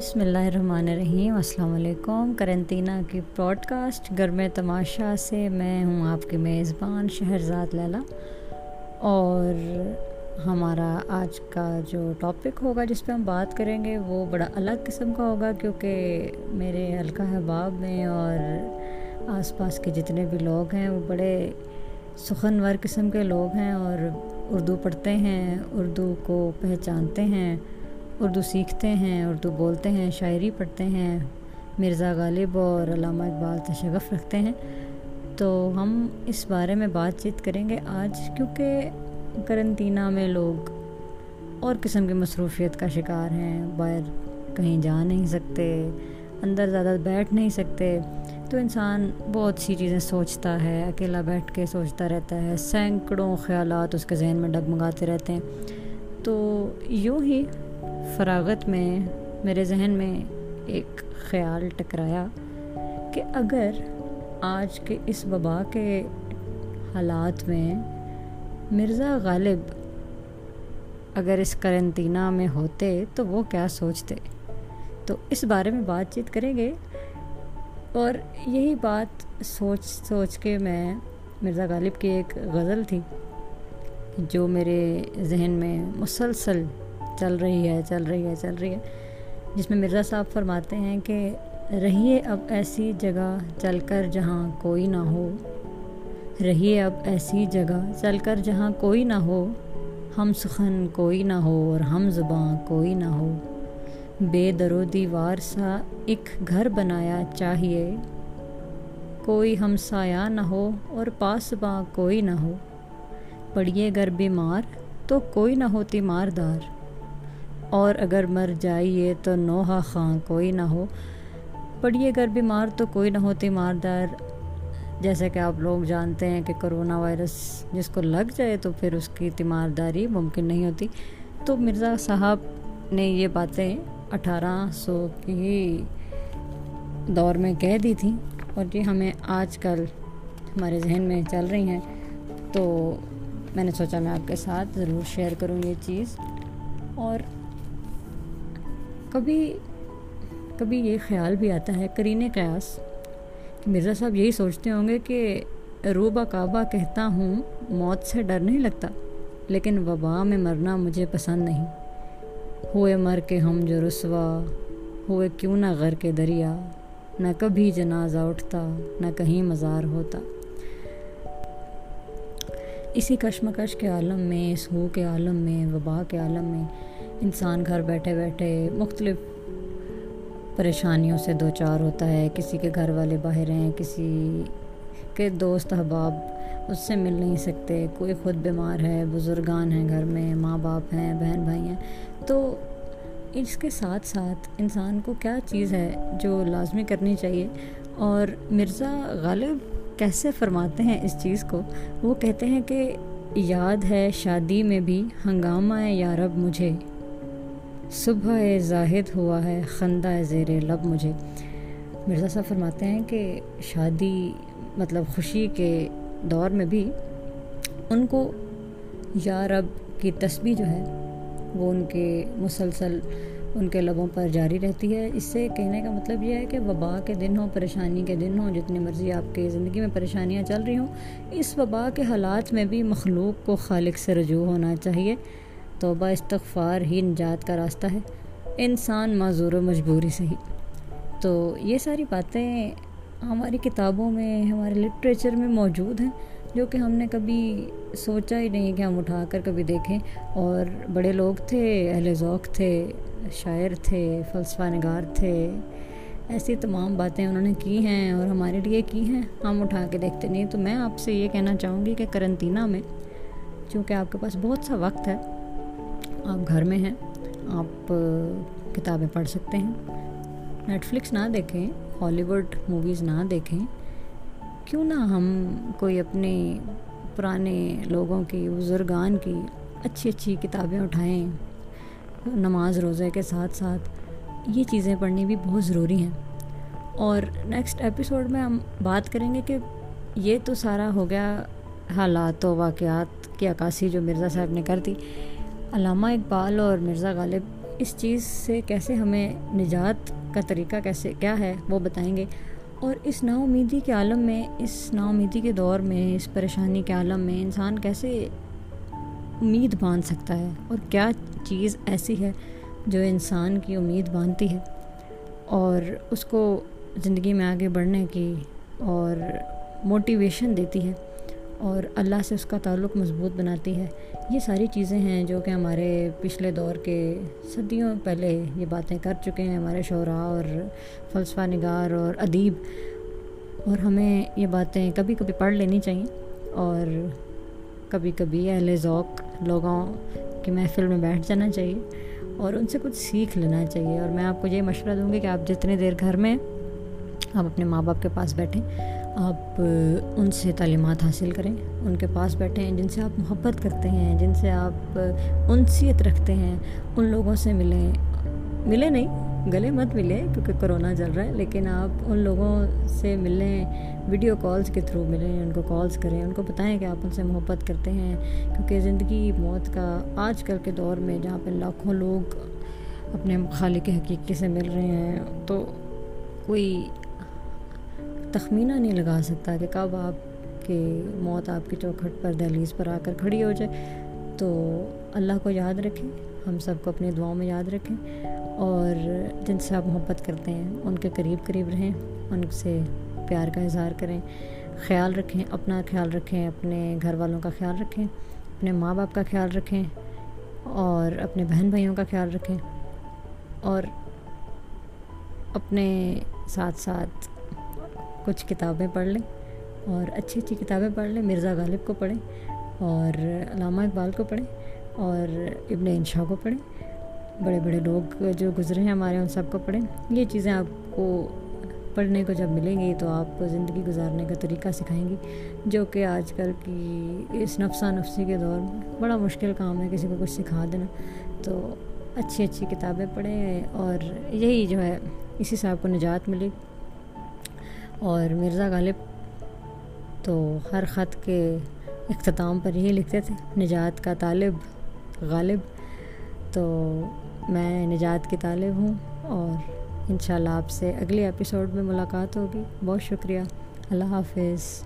بسم اللہ الرحمن الرحیم۔ السلام علیکم۔ کرنطینہ کی براڈ کاسٹ گرم تماشا سے میں ہوں آپ کی میزبان شہرزاد لیلا۔ اور ہمارا آج کا جو ٹاپک ہوگا جس پہ ہم بات کریں گے وہ بڑا الگ قسم کا ہوگا کیونکہ میرے حلقہ احباب میں اور آس پاس کے جتنے بھی لوگ ہیں وہ بڑے سخنور قسم کے لوگ ہیں اور اردو پڑھتے ہیں، اردو کو پہچانتے ہیں۔ اردو سیکھتے ہیں، اردو بولتے ہیں، شاعری پڑھتے ہیں، مرزا غالب اور علامہ اقبال سے شغف رکھتے ہیں۔ تو ہم اس بارے میں بات چیت کریں گے آج، کیونکہ کرنطینہ میں لوگ اور قسم کی مصروفیت کا شکار ہیں، باہر کہیں جا نہیں سکتے، اندر زیادہ بیٹھ نہیں سکتے۔ تو انسان بہت سی چیزیں سوچتا ہے، اکیلا بیٹھ کے سوچتا رہتا ہے، سینکڑوں خیالات اس کے ذہن میں ڈگمگاتے رہتے ہیں۔ تو یوں ہی فراغت میں، میرے ذہن میں ایک خیال ٹکرایا کہ اگر آج کے اس وبا کے حالات میں مرزا غالب اگر اس کرنطینہ میں ہوتے تو وہ کیا سوچتے؟ تو اس بارے میں بات چیت کریں گے؟ اور یہی بات سوچ سوچ کے میں مرزا غالب کی ایک غزل تھی جو میرے ذہن میں مسلسل چل رہی ہے، چل رہی ہے، چل رہی ہے۔ جس میں مرزا صاحب فرماتے ہیں کہ رہیے اب ایسی جگہ چل کر جہاں کوئی نہ ہو۔ رہیے اب ایسی جگہ چل کر جہاں کوئی نہ ہو۔ ہم سخن کوئی نہ ہو اور ہم زباں کوئی نہ ہو۔ بے درو دیوار سا ایک گھر بنایا چاہیے۔ کوئی ہم سایہ نہ ہو اور پاس باں کوئی نہ ہو۔ پڑھیے گر بیمار تو کوئی نہ ہوتی ماردار۔ اور اگر مر جائیے تو نوحہ خاں کوئی نہ ہو۔ پڑیے اگر بیمار تو کوئی نہ ہوتی ماردار جیسے کہ آپ لوگ جانتے ہیں کہ کرونا وائرس جس کو لگ جائے تو پھر اس کی تیمارداری ممکن نہیں ہوتی۔ تو مرزا صاحب نے یہ باتیں اٹھارہ سو کی دور میں کہہ دی تھیں۔ اور یہ ہمیں آج کل ہمارے ذہن میں چل رہی ہیں۔ تو میں نے سوچا میں آپ کے ساتھ ضرور شیئر کروں یہ چیز۔ اور کبھی کبھی یہ خیال بھی آتا ہے کرین قیاس کہ مرزا صاحب یہی سوچتے ہوں گے کہ روبہ کعبہ کہتا ہوں، موت سے ڈر نہیں لگتا، لیکن وبا میں مرنا مجھے پسند نہیں۔ ہوئے مر کے ہم جو رسوا، ہوئے کیوں نہ غر کے دریا، نہ کبھی جنازہ اٹھتا، نہ کہیں مزار ہوتا۔ اسی کشمکش کے عالم میں، اس ہو کے عالم میں، وبا کے عالم میں انسان گھر بیٹھے بیٹھے مختلف پریشانیوں سے دو چار ہوتا ہے۔ کسی کے گھر والے باہر ہیں، کسی کے دوست احباب اس سے مل نہیں سکتے۔ کوئی خود بیمار ہے، بزرگان ہیں گھر میں، ماں باپ ہیں، بہن بھائی ہیں۔ تو اس کے ساتھ ساتھ انسان کو کیا چیز ہے جو لازمی کرنی چاہیے؟ اور مرزا غالب کیسے فرماتے ہیں اس چیز کو؟ وہ کہتے ہیں کہ یاد ہے شادی میں بھی ہنگامہ ہے یارب مجھے۔ صبح زاہد ہوا ہے، خندہ زیر لب مجھے۔ مرزا صاحب فرماتے ہیں کہ شادی مطلب خوشی کے دور میں بھی ان کو یا رب کی تسبیح جو ہے وہ ان کے مسلسل ان کے لبوں پر جاری رہتی ہے۔ اس سے کہنے کا مطلب یہ ہے کہ وبا کے دن ہوں، پریشانی کے دن ہوں، جتنی مرضی آپ کے زندگی میں پریشانیاں چل رہی ہوں، اس وبا کے حالات میں بھی مخلوق کو خالق سے رجوع ہونا چاہیے۔ توبہ استغفار ہی نجات کا راستہ ہے۔ انسان معذور و مجبوری سے ہی۔ تو یہ ساری باتیں ہماری کتابوں میں، ہمارے لٹریچر میں موجود ہیں۔ جو کہ ہم نے کبھی سوچا ہی نہیں کہ ہم اٹھا کر کبھی دیکھیں۔ اور بڑے لوگ تھے، اہل ذوق تھے، شاعر تھے، فلسفہ نگار تھے، ایسی تمام باتیں انہوں نے کی ہیں اور ہمارے لیے کی ہیں۔ ہم اٹھا کے دیکھتے نہیں۔ تو میں آپ سے یہ کہنا چاہوں گی کہ کرنطینہ میں، چونکہ آپ کے پاس بہت سا وقت ہے، آپ گھر میں ہیں، آپ کتابیں پڑھ سکتے ہیں۔ نیٹ فلکس نہ دیکھیں ہالی ووڈ موویز نہ دیکھیں۔ کیوں نہ ہم کوئی اپنے پرانے لوگوں کی، بزرگان کی اچھی اچھی کتابیں اٹھائیں، نماز روزے کے ساتھ ساتھ یہ چیزیں پڑھنی بھی بہت ضروری ہیں۔ اور نیکسٹ ایپیسوڈ میں ہم بات کریں گے کہ یہ تو سارا ہو گیا حالات و واقعات کی عکاسی جو مرزا صاحب نے کر دی۔ علامہ اقبال اور مرزا غالب اس چیز سے کیسے ہمیں نجات کا طریقہ کیسے، کیا ہے وہ بتائیں گے۔ اور اس نا امیدی کے عالم میں، اس نا امیدی کے دور میں، اس پریشانی کے عالم میں انسان کیسے امید باندھ سکتا ہے؟ اور کیا چیز ایسی ہے جو انسان کی امید باندھتی ہے؟ اور اس کو زندگی میں آگے بڑھنے کی اور موٹیویشن دیتی ہے؟ اور اللہ سے اس کا تعلق مضبوط بناتی ہے۔ یہ ساری چیزیں ہیں جو کہ ہمارے پچھلے دور کے صدیوں پہلے یہ باتیں کر چکے ہیں، ہمارے شعراء اور فلسفہ نگار اور ادیب۔ اور ہمیں یہ باتیں کبھی کبھی پڑھ لینی چاہیے۔ اور کبھی کبھی اہل ذوق لوگوں کی محفل میں بیٹھ جانا چاہیے اور ان سے کچھ سیکھ لینا چاہیے۔ اور میں آپ کو یہ مشورہ دوں گی کہ آپ جتنی دیر گھر میں آپ اپنے ماں باپ کے پاس بیٹھیں آپ ان سے تعلیمات حاصل کریں، ان کے پاس بیٹھیں، جن سے آپ محبت کرتے ہیں، جن سے آپ انسیت رکھتے ہیں، ان لوگوں سے ملیں۔ ملے نہیں، گلے مت ملے کیونکہ کرونا چل رہا ہے، لیکن آپ ان لوگوں سے ملیں، ویڈیو کالز کے تھرو ملیں، ان کو کالز کریں، ان کو بتائیں کہ آپ ان سے محبت کرتے ہیں۔ کیونکہ زندگی موت کا آج کل کے دور میں جہاں پہ لاکھوں لوگ اپنے خالق حقیقی سے مل رہے ہیں، تو کوئی تخمینہ نہیں لگا سکتا کہ کب آپ کے موت آپ کی چوکھٹ پر، دہلیز پر آ کر کھڑی ہو جائے۔ تو اللہ کو یاد رکھیں، ہم سب کو اپنی دعاؤں میں یاد رکھیں اور جن سے آپ محبت کرتے ہیں، ان کے قریب قریب رہیں، ان سے پیار کا اظہار کریں۔ خیال رکھیں، اپنا خیال رکھیں، اپنے گھر والوں کا خیال رکھیں، اپنے ماں باپ کا خیال رکھیں اور اپنے بہن بھائیوں کا خیال رکھیں اور اپنے ساتھ ساتھ کچھ کتابیں پڑھ لیں اور اچھی اچھی کتابیں پڑھ لیں، مرزا غالب کو پڑھیں اور علامہ اقبال کو پڑھیں اور ابن انشاء کو پڑھیں۔ بڑے بڑے لوگ جو گزرے ہیں ہمارے، ان سب کو پڑھیں۔ یہ چیزیں آپ کو پڑھنے کو جب ملیں گی تو آپ زندگی گزارنے کا طریقہ سکھائیں گی، جو کہ آج کل کی اس نفسہ نفسی کے دور میں بڑا مشکل کام ہے، کسی کو کچھ سکھا دینا۔ تو اچھی اچھی کتابیں پڑھیں اور یہی جو ہے، اسی سے آپ کو نجات ملے گی۔ اور مرزا غالب تو ہر خط کے اختتام پر یہ لکھتے تھے، نجات کا طالب غالب۔ تو میں نجات کی طالب ہوں اور انشاءاللہ آپ سے اگلے ایپیسوڈ میں ملاقات ہوگی۔ بہت شکریہ۔ اللہ حافظ۔